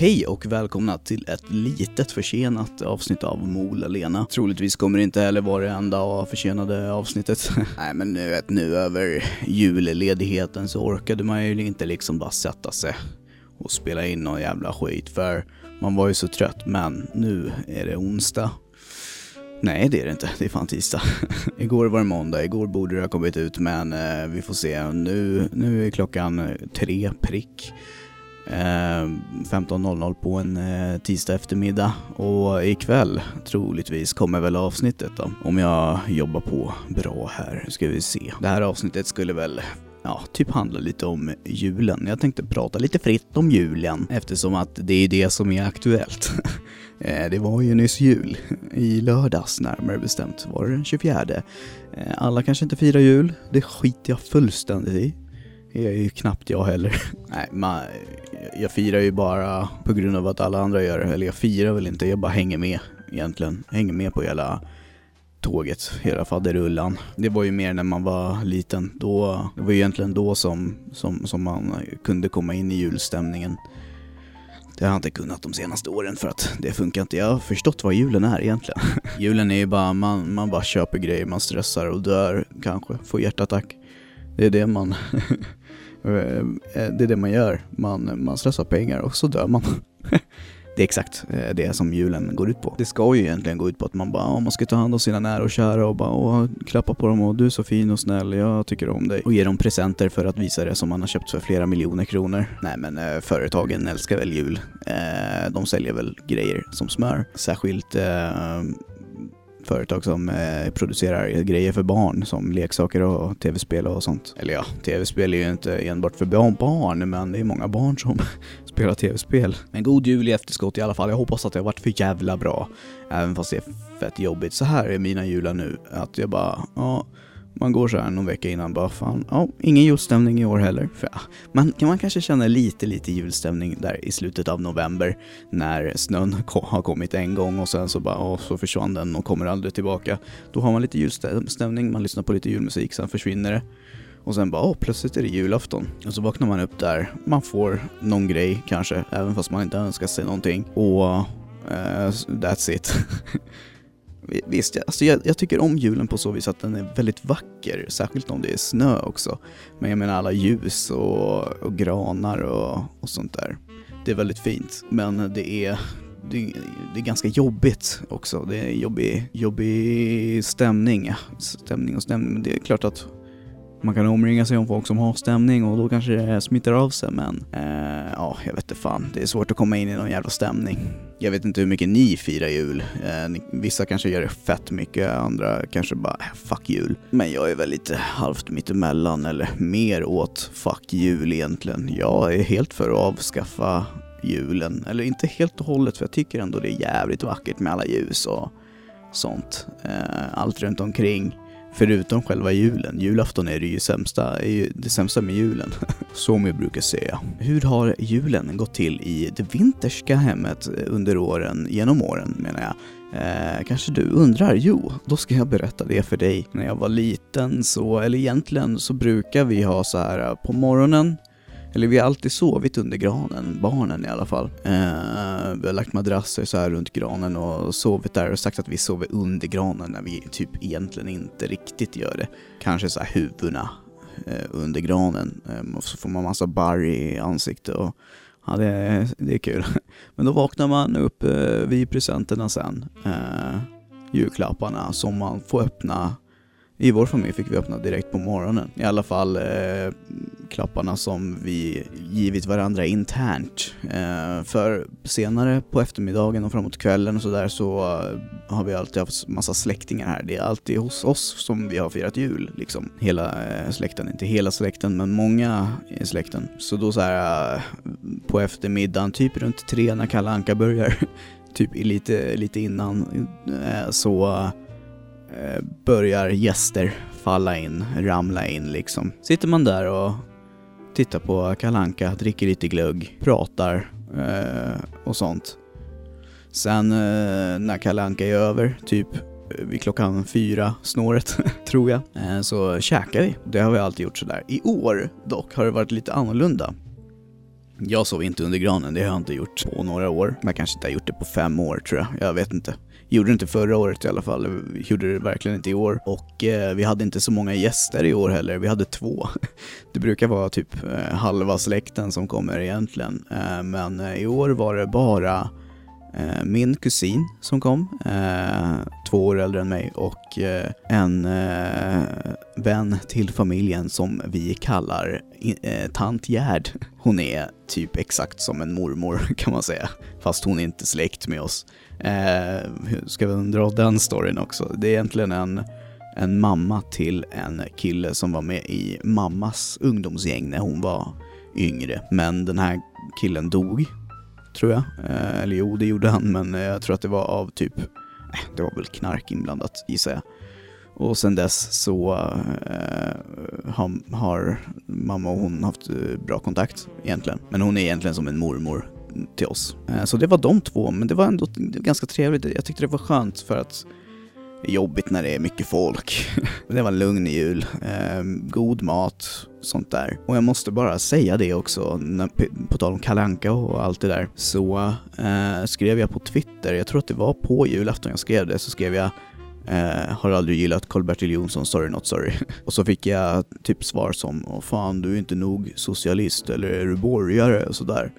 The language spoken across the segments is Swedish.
Hej och välkomna till ett litet försenat avsnitt av Mola Lena. Troligtvis kommer det inte heller vara det enda försenade avsnittet. Nej men nu, vet, nu över julledigheten så orkade man ju inte liksom bara sätta sig och spela in någon jävla skit för man var ju så trött. Men nu är det onsdag. Nej, det är det inte. Det är fan tisdag. igår var det måndag, igår borde det ha kommit ut men eh, vi får se. Nu, nu är klockan tre prick. Eh, 15.00 på en eh, tisdag eftermiddag och ikväll troligtvis kommer väl avsnittet då. Om jag jobbar på bra här, ska vi se. Det här avsnittet skulle väl ja, typ handla lite om julen. Jag tänkte prata lite fritt om julen eftersom att det är det som är aktuellt. Eh, det var ju nyss jul, i lördags närmare bestämt, var det den 24. Alla kanske inte firar jul, det skiter jag fullständigt i. Det är ju knappt jag heller. Nej, man, jag firar ju bara på grund av att alla andra gör det. Eller jag firar väl inte, jag bara hänger med egentligen. Hänger med på hela tåget, hela faderullan. Det var ju mer när man var liten. Då, det var ju egentligen då som, som, som man kunde komma in i julstämningen. Det har jag inte kunnat de senaste åren för att det funkar inte. Jag har förstått vad julen är egentligen. julen är ju bara, man, man bara köper grejer, man stressar och dör kanske, får hjärtattack. Det är det man Eh, eh, det är det man gör. Man, man slösar pengar och så dör man. det är exakt eh, det som julen går ut på. Det ska ju egentligen gå ut på att man bara, man ska ta hand om sina nära och kära och bara åh, klappa på dem och du är så fin och snäll, jag tycker om dig. Och ge dem presenter för att visa det som man har köpt för flera miljoner kronor. Nej men eh, företagen älskar väl jul. Eh, de säljer väl grejer som smör. Särskilt eh, företag som eh, producerar grejer för barn som leksaker och tv-spel och sånt. Eller ja, tv-spel är ju inte enbart för barn, men det är många barn som spelar tv-spel. Men god jul i efterskott i alla fall. Jag hoppas att det har varit för jävla bra. Även fast det är fett jobbigt. Så här är mina jular nu. Att jag bara, ja man går så här någon vecka innan bara fan, ja, ingen julstämning i år heller. För, ja, man, kan man kanske känna lite, lite julstämning där i slutet av november när snön har kommit en gång och sen så bara, ja, så försvann den och kommer aldrig tillbaka. Då har man lite julstämning, man lyssnar på lite julmusik, sen försvinner det. Och sen bara, åh, plötsligt är det julafton. Och så vaknar man upp där, man får någon grej kanske, även fast man inte önskar sig någonting. Och uh, that's it. Visst, alltså jag, jag, tycker om julen på så vis att den är väldigt vacker, särskilt om det är snö också. Men jag menar alla ljus och, och granar och, och sånt där. Det är väldigt fint, men det är, det, det, är ganska jobbigt också. Det är jobbig, jobbig stämning. Stämning och stämning, men det är klart att man kan omringa sig om folk som har stämning och då kanske det smittar av sig men eh, ja, jag vet inte fan. Det är svårt att komma in i någon jävla stämning. Jag vet inte hur mycket ni firar jul. Eh, vissa kanske gör det fett mycket, andra kanske bara äh, fuck jul. Men jag är väl lite halvt mittemellan eller mer åt fuck jul egentligen. Jag är helt för att avskaffa julen. Eller inte helt och hållet för jag tycker ändå det är jävligt vackert med alla ljus och sånt. Eh, allt runt omkring. Förutom själva julen. Julafton är det ju sämsta, är ju det sämsta med julen. Som jag brukar säga. Hur har julen gått till i det vinterska hemmet under åren, genom åren menar jag? Eh, kanske du undrar? Jo, då ska jag berätta det för dig. När jag var liten så, eller egentligen så brukar vi ha så här eh, på morgonen eller vi har alltid sovit under granen, barnen i alla fall. Eh, vi har lagt madrasser så här runt granen och sovit där och sagt att vi sover under granen när vi typ egentligen inte riktigt gör det. Kanske så här huvudena eh, under granen eh, och så får man massa barr i ansiktet och ja, det, det är kul. Men då vaknar man upp eh, vid presenterna sen. Eh, julklapparna som man får öppna i vår familj fick vi öppna direkt på morgonen. I alla fall eh, klapparna som vi givit varandra internt. Eh, för senare på eftermiddagen och framåt kvällen och sådär så eh, har vi alltid haft massa släktingar här. Det är alltid hos oss som vi har firat jul, liksom. Hela eh, släkten, inte hela släkten men många i släkten. Så då så här eh, på eftermiddagen, typ runt tre när Kalle Anka börjar, typ lite, lite innan, eh, så Eh, börjar gäster falla in, ramla in liksom. Sitter man där och tittar på Kalanka, dricker lite glögg, pratar eh, och sånt. Sen eh, när Kalanka är över, typ eh, vid klockan fyra snåret, tror jag, eh, så käkar vi. Det har vi alltid gjort sådär. I år dock har det varit lite annorlunda. Jag sov inte under granen, det har jag inte gjort på några år. Men Jag kanske inte har gjort det på fem år tror jag, jag vet inte. Gjorde det inte förra året i alla fall, gjorde det verkligen inte i år. Och eh, vi hade inte så många gäster i år heller, vi hade två. Det brukar vara typ eh, halva släkten som kommer egentligen. Eh, men eh, i år var det bara eh, min kusin som kom, eh, två år äldre än mig, och eh, en eh, vän till familjen som vi kallar eh, tant Gerd. Hon är typ exakt som en mormor kan man säga, fast hon är inte släkt med oss. Eh, ska vi dra den storyn också? Det är egentligen en, en mamma till en kille som var med i mammas ungdomsgäng när hon var yngre. Men den här killen dog, tror jag. Eh, eller jo, det gjorde han, men jag tror att det var av typ, eh, det var väl knark inblandat gissar jag. Och sen dess så eh, har, har mamma och hon haft eh, bra kontakt egentligen. Men hon är egentligen som en mormor till oss. Eh, så det var de två, men det var ändå ganska trevligt. Jag tyckte det var skönt för att det är jobbigt när det är mycket folk. Det var en lugn jul, eh, god mat, sånt där. Och jag måste bara säga det också, på tal om kalanka och allt det där, så eh, skrev jag på Twitter, jag tror att det var på julafton jag skrev det, så skrev jag Eh, har aldrig gillat Karl-Bertil Jonsson, sorry not sorry. och så fick jag typ svar som, åh fan du är inte nog socialist eller är du borgare och sådär.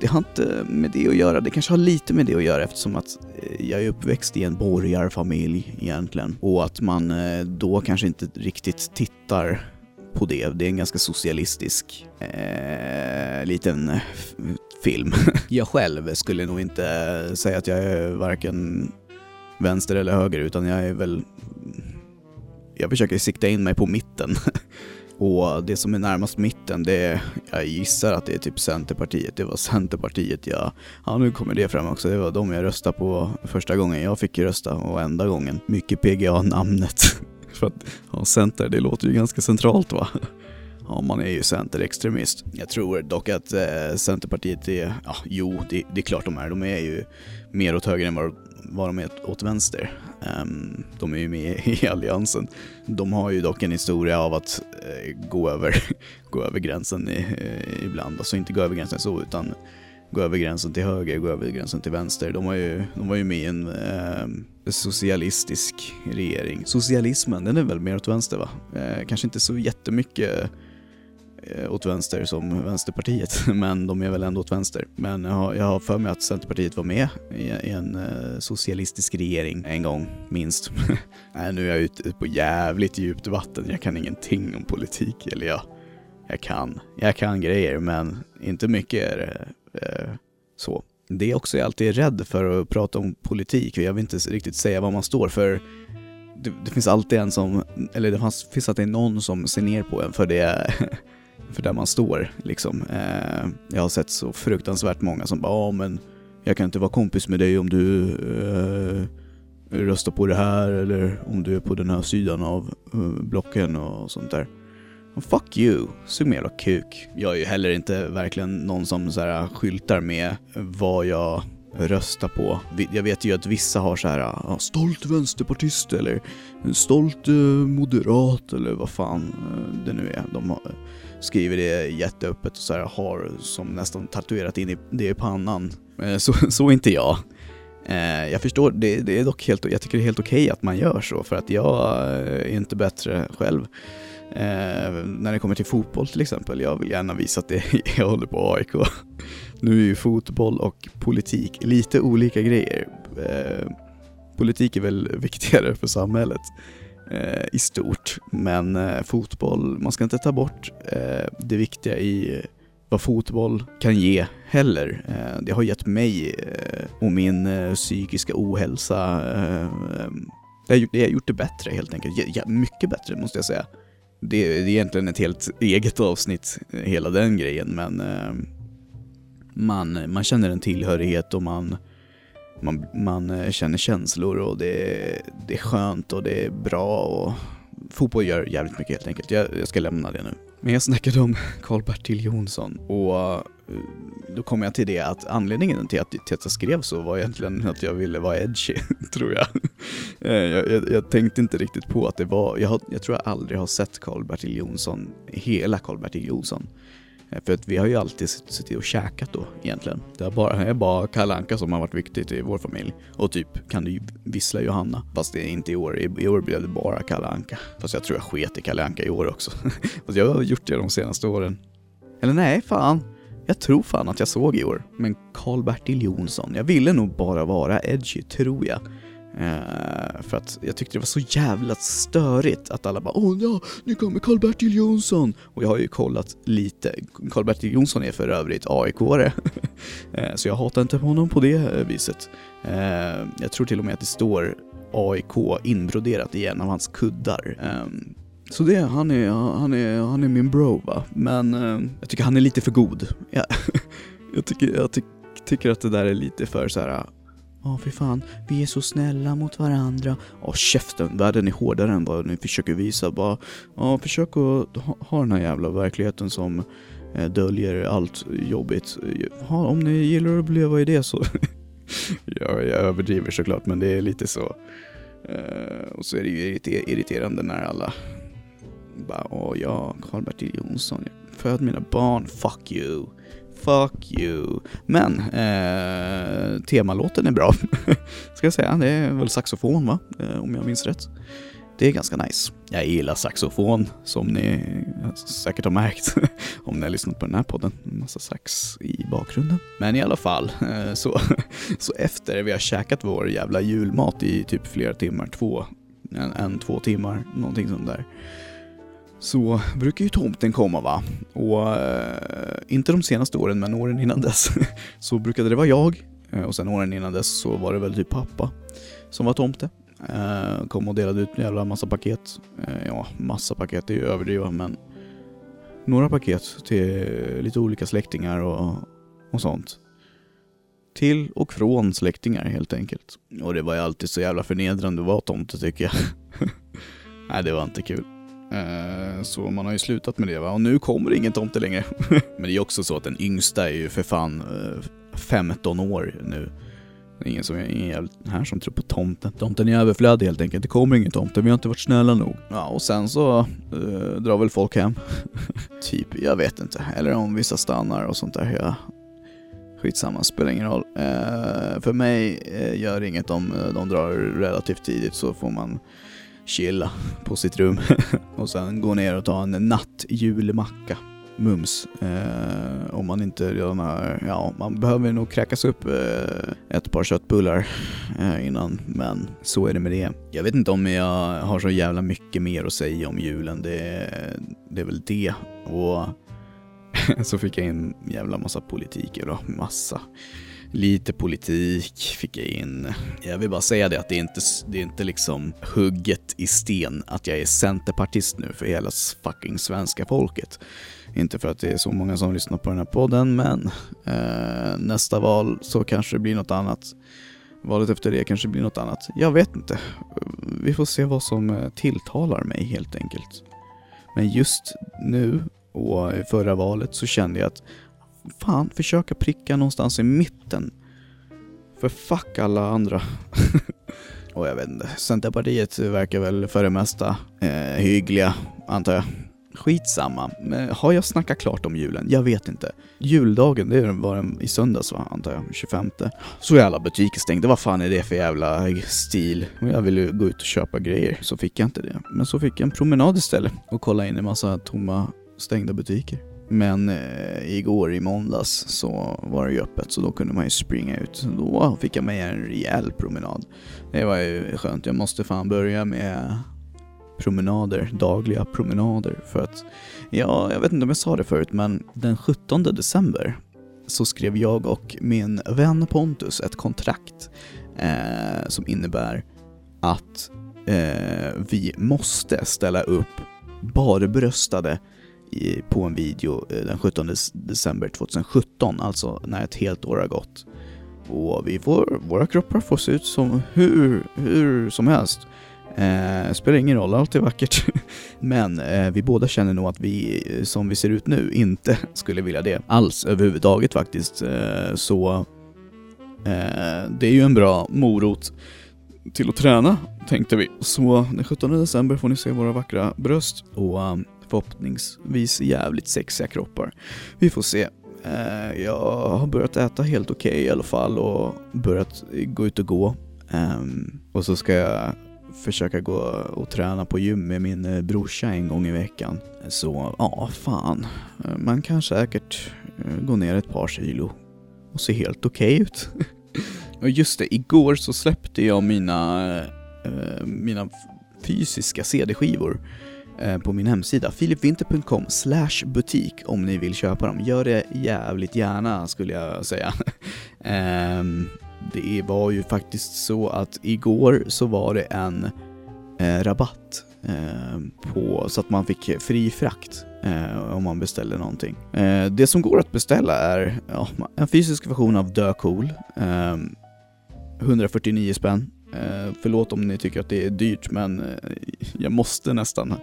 Det har inte med det att göra, det kanske har lite med det att göra eftersom att eh, jag är uppväxt i en borgarfamilj egentligen. Och att man eh, då kanske inte riktigt tittar på det. Det är en ganska socialistisk eh, liten eh, film. jag själv skulle nog inte säga att jag är varken vänster eller höger, utan jag är väl... Jag försöker sikta in mig på mitten. Och det som är närmast mitten, det är, jag gissar att det är typ Centerpartiet. Det var Centerpartiet jag, ja nu kommer det fram också, det var de jag röstade på första gången jag fick rösta och enda gången. Mycket PGA-namnet. För att, ja, Center, det låter ju ganska centralt va? Ja, man är ju centerextremist. Jag tror dock att eh, Centerpartiet är, ja, jo, det, det, är klart de är. De är ju mer åt höger än vad, vad de är åt vänster. Um, de är ju med i alliansen. De har ju dock en historia av att uh, gå, över, gå över gränsen i, uh, ibland. Alltså inte gå över gränsen så, utan gå över gränsen till höger, gå över gränsen till vänster. De var ju, de var ju med i en uh, socialistisk regering. Socialismen, den är väl mer åt vänster va? Kanske inte så jättemycket Eh, åt vänster som Vänsterpartiet, men de är väl ändå åt vänster. Men jag har, jag har för mig att Centerpartiet var med i, en eh, socialistisk regering en gång, minst. Nej, nu är jag ute på jävligt djupt vatten, jag kan ingenting om politik, eller jag, jag kan. Jag kan grejer, men inte mycket är det eh, så. Det är också jag alltid är rädd för att prata om politik, jag vill inte riktigt säga vad man står för. Det, det finns alltid en som, eller det finns, finns alltid någon som ser ner på en för det för där man står liksom. Eh, jag har sett så fruktansvärt många som bara, ja men jag kan inte vara kompis med dig om du eh, röstar på det här eller om du är på den här sidan av eh, blocken och sånt där. Och fuck you, sug med jävla kuk. Jag är ju heller inte verkligen någon som så här skyltar med vad jag röstar på. Jag vet ju att vissa har så här, stolt vänsterpartist eller stolt eh, moderat eller vad fan eh, det nu är. De har, skriver det jätteöppet och så här, har som nästan tatuerat in det i pannan. Eh, så, så inte jag. Eh, jag förstår, det, det, är dock helt, jag tycker det är helt okej okay att man gör så för att jag eh, är inte bättre själv. Eh, när det kommer till fotboll till exempel, jag vill gärna visa att det, jag håller på AIK. Nu är ju fotboll och politik lite olika grejer. Eh, politik är väl viktigare för samhället eh, i stort. Men eh, fotboll, man ska inte ta bort eh, det viktiga i eh, vad fotboll kan ge heller. Eh, det har gett mig eh, och min eh, psykiska ohälsa, det har, det har gjort det bättre helt enkelt. Ja, mycket bättre måste jag säga. Det, det är egentligen ett helt eget avsnitt, hela den grejen, men man, man känner en tillhörighet och man man, man eh, känner känslor och det är, det är skönt och det är bra och fotboll gör jävligt mycket helt enkelt. Jag, jag ska lämna det nu. Men jag snackade om Karl-Bertil Jonsson och eh, då kom jag till det att anledningen till att, till att jag skrev så var egentligen att jag ville vara edgy, tror jag. Eh, jag, jag. jag, tänkte inte riktigt på att det var, jag, har, jag tror jag aldrig har sett Karl-Bertil Jonsson, hela Karl-Bertil Jonsson. Eh, för att vi har ju alltid suttit och käkat då egentligen. Det är bara, är bara Kalle Anka som har varit viktigt i vår familj. Och typ kan du vissla Johanna. Fast det är inte i år. I, i år blev det bara Kalle Anka. Fast jag tror jag sket i Kalle Anka i år också. Fast jag har gjort det de senaste åren. Eller nej, fan. Jag tror fan att jag såg i år. Men Karl-Bertil Jonsson. Jag ville nog bara vara edgy, tror jag. Eh, för att jag tyckte det var så jävla störigt att alla bara Åh ja, nu kommer Karl-Bertil Jonsson! Och jag har ju kollat lite. Karl-Bertil Jonsson är för övrigt AIK-are. Eh, så jag hatar inte honom på det eh, viset. Jag tror till och med att det står AIK inbroderat i en av hans kuddar. Ehm, så det, han är, han är, han är min bro va. Men jag tycker han är lite för god. Jag tycker, jag ty tycker att det där är lite för så här. Ja, fy fan, vi är så snälla mot varandra. Ja, käften, världen är hårdare än vad ni försöker visa. Bara, ja, försök att ha, ha den här jävla verkligheten som eh, döljer allt jobbigt. Ja, om ni gillar att leva i det så... ja, jag överdriver såklart, men det är lite så. Eh, och så är det ju irriterande när alla bara, åh ja, Karl-Bertil Jonsson, jag föd mina barn, fuck you. Fuck you. Men, eh, temalåten är bra. Ska jag säga. Det är väl saxofon va? Eh, om jag minns rätt. Det är ganska nice. Jag gillar saxofon, som ni säkert har märkt om ni har lyssnat på den här podden. En massa sax i bakgrunden. Men i alla fall, eh, så, så efter vi har käkat vår jävla julmat i typ flera timmar, två, en, en två timmar, någonting sånt där så brukar ju tomten komma va. Och eh, inte de senaste åren, men åren innan dess så brukade det vara jag. Eh, och sen åren innan dess så var det väl typ pappa som var tomte. Eh, kom och delade ut en jävla massa paket. Eh, ja, massa paket, det är ju överdriva, men några paket till lite olika släktingar och, och sånt. Till och från släktingar helt enkelt. Och det var ju alltid så jävla förnedrande att vara tomte tycker jag. Nej, det var inte kul. Eh, Så man har ju slutat med det va, och nu kommer ingen tomte längre. Men det är också så att den yngsta är ju för fan eh, 15 år nu. Det är ingen, som, ingen här som tror på tomten. Tomten är överflödig helt enkelt, det kommer ingen tomte, vi har inte varit snälla nog. Ja, och sen så eh, drar väl folk hem. typ, jag vet inte. Eller om vissa stannar och sånt där. Ja. Skitsamma, spelar ingen roll. Eh, för mig eh, gör inget om eh, de drar relativt tidigt så får man chilla på sitt rum och sen gå ner och ta en nattjulmacka. Mums. Eh, om man inte redan har, ja, man behöver nog kräkas upp eh, ett par köttbullar eh, innan, men så är det med det. Jag vet inte om jag har så jävla mycket mer att säga om julen, det, det är väl det. Och så fick jag in jävla massa politik, eller massa. Lite politik fick jag in. Jag vill bara säga det att det är inte, det är inte liksom hugget i sten att jag är centerpartist nu för hela fucking svenska folket. Inte för att det är så många som lyssnar på den här podden, men eh, nästa val så kanske det blir något annat. Valet efter det kanske blir något annat. Jag vet inte. Vi får se vad som eh, tilltalar mig helt enkelt. Men just nu och i förra valet så kände jag att fan, försöka pricka någonstans i mitten. För fuck alla andra. och jag vet inte, Centerpartiet verkar väl för det mesta eh, hyggliga, antar jag. Skitsamma, men har jag snackat klart om julen? Jag vet inte. Juldagen, det var den i söndags va, antar jag, 25. Så är alla butiker stängda, vad fan är det för jävla stil? Och jag ville gå ut och köpa grejer, så fick jag inte det. Men så fick jag en promenad istället och kolla in en massa tomma, stängda butiker. Men eh, igår i måndags så var det ju öppet så då kunde man ju springa ut. Då fick jag med en rejäl promenad. Det var ju skönt. Jag måste fan börja med promenader, dagliga promenader. För att, ja, jag vet inte om jag sa det förut, men den 17 december så skrev jag och min vän Pontus ett kontrakt eh, som innebär att eh, vi måste ställa upp barbröstade i, på en video eh, den 17 december 2017, alltså när ett helt år har gått. Och vi får, våra kroppar får se ut som hur, hur som helst. Eh, spelar ingen roll, allt är vackert. Men eh, vi båda känner nog att vi, eh, som vi ser ut nu, inte skulle vilja det alls överhuvudtaget faktiskt. Eh, så eh, det är ju en bra morot till att träna, tänkte vi. Så den 17 december får ni se våra vackra bröst och eh, förhoppningsvis jävligt sexiga kroppar. Vi får se. Eh, jag har börjat äta helt okej okay i alla fall och börjat gå ut och gå. Ehm, och så ska jag försöka gå och träna på gym med min eh, brorsa en gång i veckan. Så ja, fan. Man kan säkert eh, gå ner ett par kilo och se helt okej okay ut. och just det, igår så släppte jag mina, eh, mina fysiska CD-skivor Eh, på min hemsida, filipvinter.com slash butik om ni vill köpa dem. Gör det jävligt gärna skulle jag säga. Ehm, det var ju faktiskt så att igår så var det en eh, rabatt ehm, på, så att man fick fri frakt eh, om man beställer någonting. Eh, det som går att beställa är ja, en fysisk version av Dö Cool, 149 spänn. Eh, förlåt om ni tycker att det är dyrt men eh, jag måste nästan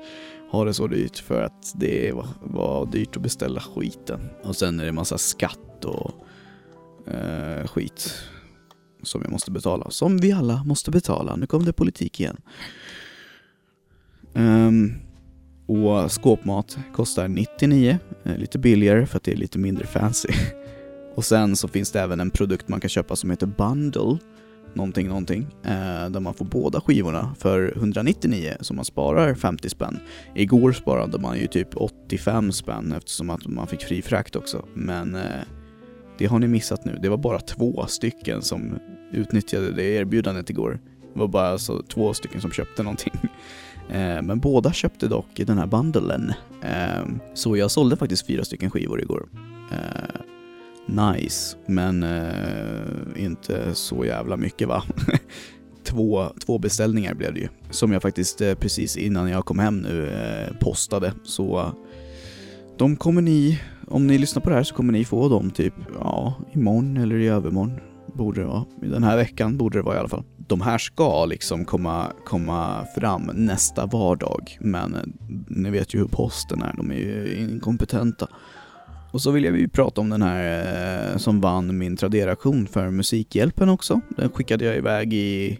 ha det så dyrt för att det var, var dyrt att beställa skiten. Och sen är det massa skatt och eh, skit som jag måste betala. Som vi alla måste betala. Nu kom det politik igen. Um, och skåpmat kostar 99, lite billigare för att det är lite mindre fancy. och sen så finns det även en produkt man kan köpa som heter Bundle, någonting någonting, eh, där man får båda skivorna för 199 så man sparar 50 spänn. Igår sparade man ju typ 85 spänn eftersom att man fick fri frakt också, men eh, det har ni missat nu. Det var bara två stycken som utnyttjade det erbjudandet igår. Det var bara alltså två stycken som köpte någonting. Eh, men båda köpte dock den här bundlen. Eh, så jag sålde faktiskt fyra stycken skivor igår. Eh, Nice, men eh, inte så jävla mycket va? två, två beställningar blev det ju. Som jag faktiskt eh, precis innan jag kom hem nu eh, postade. Så de kommer ni, om ni lyssnar på det här så kommer ni få dem typ, ja, imorgon eller i övermorgon. Borde det vara. Den här veckan borde det vara i alla fall. De här ska liksom komma, komma fram nästa vardag, men ni vet ju hur posten är, de är ju inkompetenta. Och så vill jag ju prata om den här eh, som vann min Tradera-auktion för Musikhjälpen också. Den skickade jag iväg i,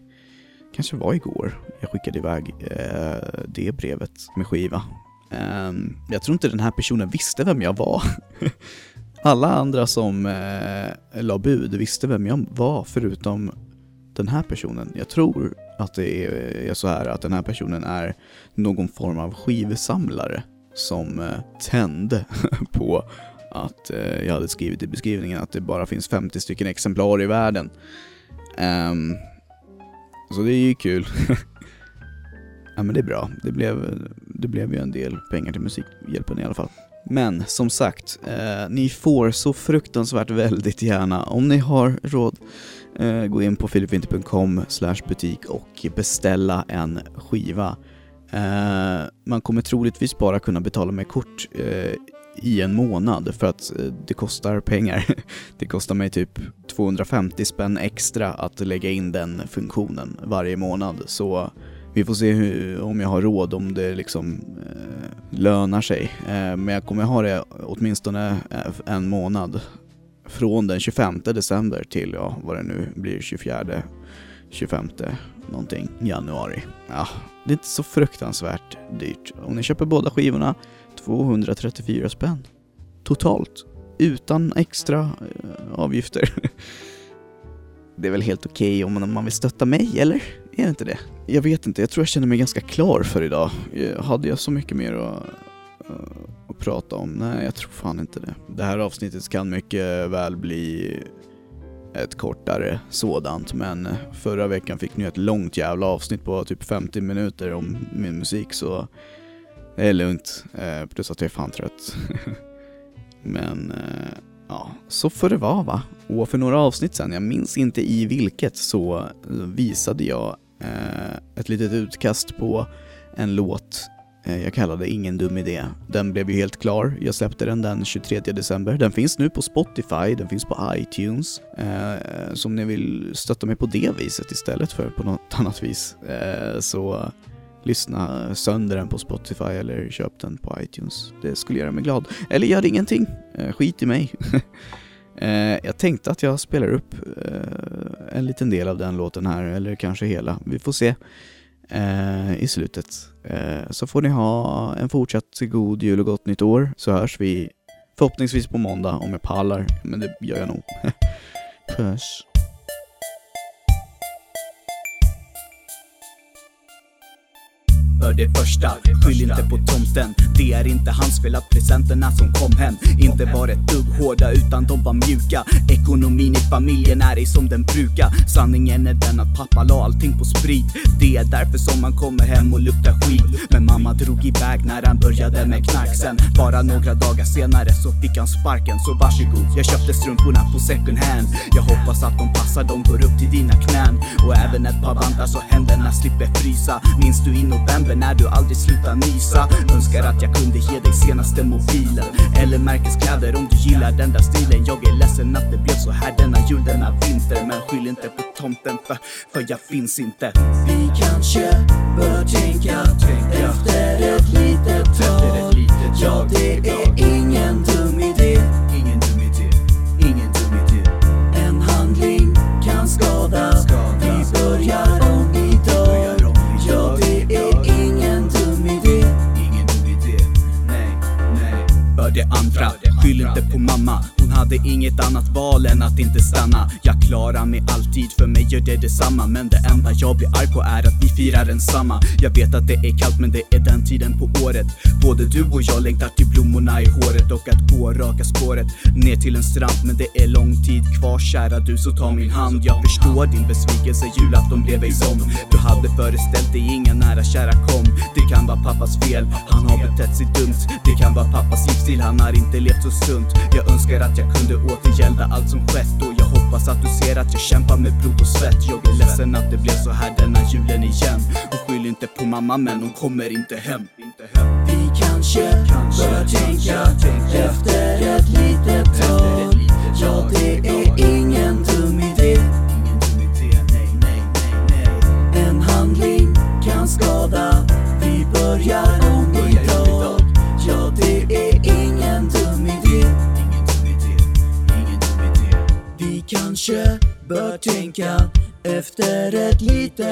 kanske var igår, jag skickade iväg eh, det brevet med skiva. Eh, jag tror inte den här personen visste vem jag var. Alla andra som eh, la bud visste vem jag var förutom den här personen. Jag tror att det är så här att den här personen är någon form av skivsamlare som eh, tände på att eh, jag hade skrivit i beskrivningen att det bara finns 50 stycken exemplar i världen. Um, så det är ju kul. ja men det är bra. Det blev, det blev ju en del pengar till Musikhjälpen i alla fall. Men som sagt, eh, ni får så fruktansvärt väldigt gärna, om ni har råd, eh, gå in på filipvinter.com butik och beställa en skiva. Eh, man kommer troligtvis bara kunna betala med kort eh, i en månad för att eh, det kostar pengar. Det kostar mig typ 250 spänn extra att lägga in den funktionen varje månad. Så vi får se hur, om jag har råd, om det liksom eh, lönar sig. Eh, men jag kommer ha det åtminstone eh, en månad. Från den 25 december till, ja, vad det nu blir, 24, 25 någonting, januari. Ja, det är inte så fruktansvärt dyrt. Om ni köper båda skivorna, 234 spänn. Totalt. Utan extra eh, avgifter. det är väl helt okej okay om man vill stötta mig, eller? Är det inte det? Jag vet inte, jag tror jag känner mig ganska klar för idag. Eh, hade jag så mycket mer att, eh, att prata om? Nej, jag tror fan inte det. Det här avsnittet kan mycket väl bli ett kortare sådant, men eh, förra veckan fick ni ett långt jävla avsnitt på typ 50 minuter om min musik, så det är lugnt. Eh, plus att jag är fan trött. men eh, Ja, så får det vara va. Och för några avsnitt sen, jag minns inte i vilket, så visade jag eh, ett litet utkast på en låt eh, jag kallade Ingen dum idé. Den blev ju helt klar. Jag släppte den den 23 december. Den finns nu på Spotify, den finns på iTunes. Eh, så om ni vill stötta mig på det viset istället för på något annat vis eh, så lyssna sönder den på Spotify eller köp den på iTunes. Det skulle göra mig glad. Eller gör ingenting. Eh, skit i mig. Eh, jag tänkte att jag spelar upp eh, en liten del av den låten här, eller kanske hela. Vi får se. i slutet. Så får ni ha en fortsatt god jul och gott nytt år, så hörs vi förhoppningsvis på måndag om jag pallar, men det gör jag nog. Puss. För det första, skyll inte på tomten Det är inte hans fel att presenterna som kom hem Inte var ett dugg hårda utan de var mjuka. Ekonomin i familjen är ej som den brukar. Sanningen är den att pappa la allting på sprit. Det är därför som man kommer hem och luktar skit. Men mamma drog iväg när han började med knark Sen bara några dagar senare så fick han sparken Så varsågod, jag köpte strumporna på second hand. Jag hoppas att de passar, de går upp till dina knän. Och även ett par vantar så händerna slipper frysa. Minns du i november när du aldrig slutar nysa Önskar att jag kunde ge dig senaste mobilen. Eller märkeskläder om du gillar den där stilen. Jag är ledsen att det blev så här denna jul, denna vinter. Men skyll inte på tomten för, för jag finns inte. Vi kanske bör tänka efter ett litet tag. Ja, det är ingen dum idé andra, skyll inte på mamma. Hon hade inget annat val än att inte stanna. Jag klarar mig alltid, för mig gör det detsamma. Men det enda jag blir arg på är att vi firar ensamma. Jag vet att det är kallt men det är den tiden på året. Både du och jag längtar till blommorna i håret och att gå raka spåret ner till en strand. Men det är lång tid kvar kära du så ta min hand. Jag förstår din besvikelse, julafton blev ej som Du hade föreställt dig inga nära kära kom. Det kan vara pappas fel, han har betett sig dumt. Det kan vara pappas livsstil, han har inte levt så sunt Jag önskar att jag kunde återgälda allt som skett. Och jag hoppas att du ser att jag kämpar med blod och svett. Jag är ledsen att det blev så här denna julen igen. Och skyll inte på mamma men hon kommer inte hem. Vi kanske bör tänka efter ett litet tag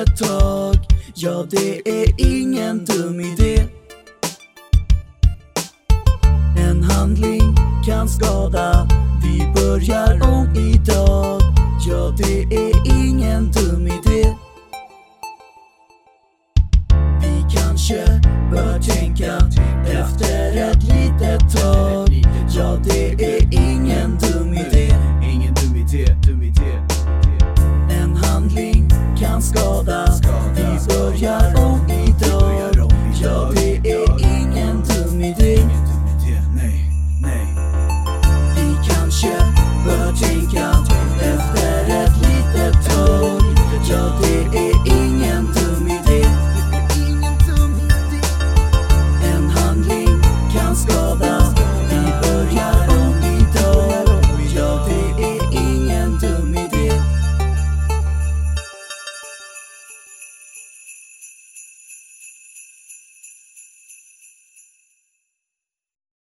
ett tag. Ja, det är ingen dum idé. En handling kan skada. Vi börjar om idag. Ja, det är ingen dum idé. Vi kanske bör tänka efter ett litet tag. Ja, det är ingen dum idé. Ingen dum idé, dum idé.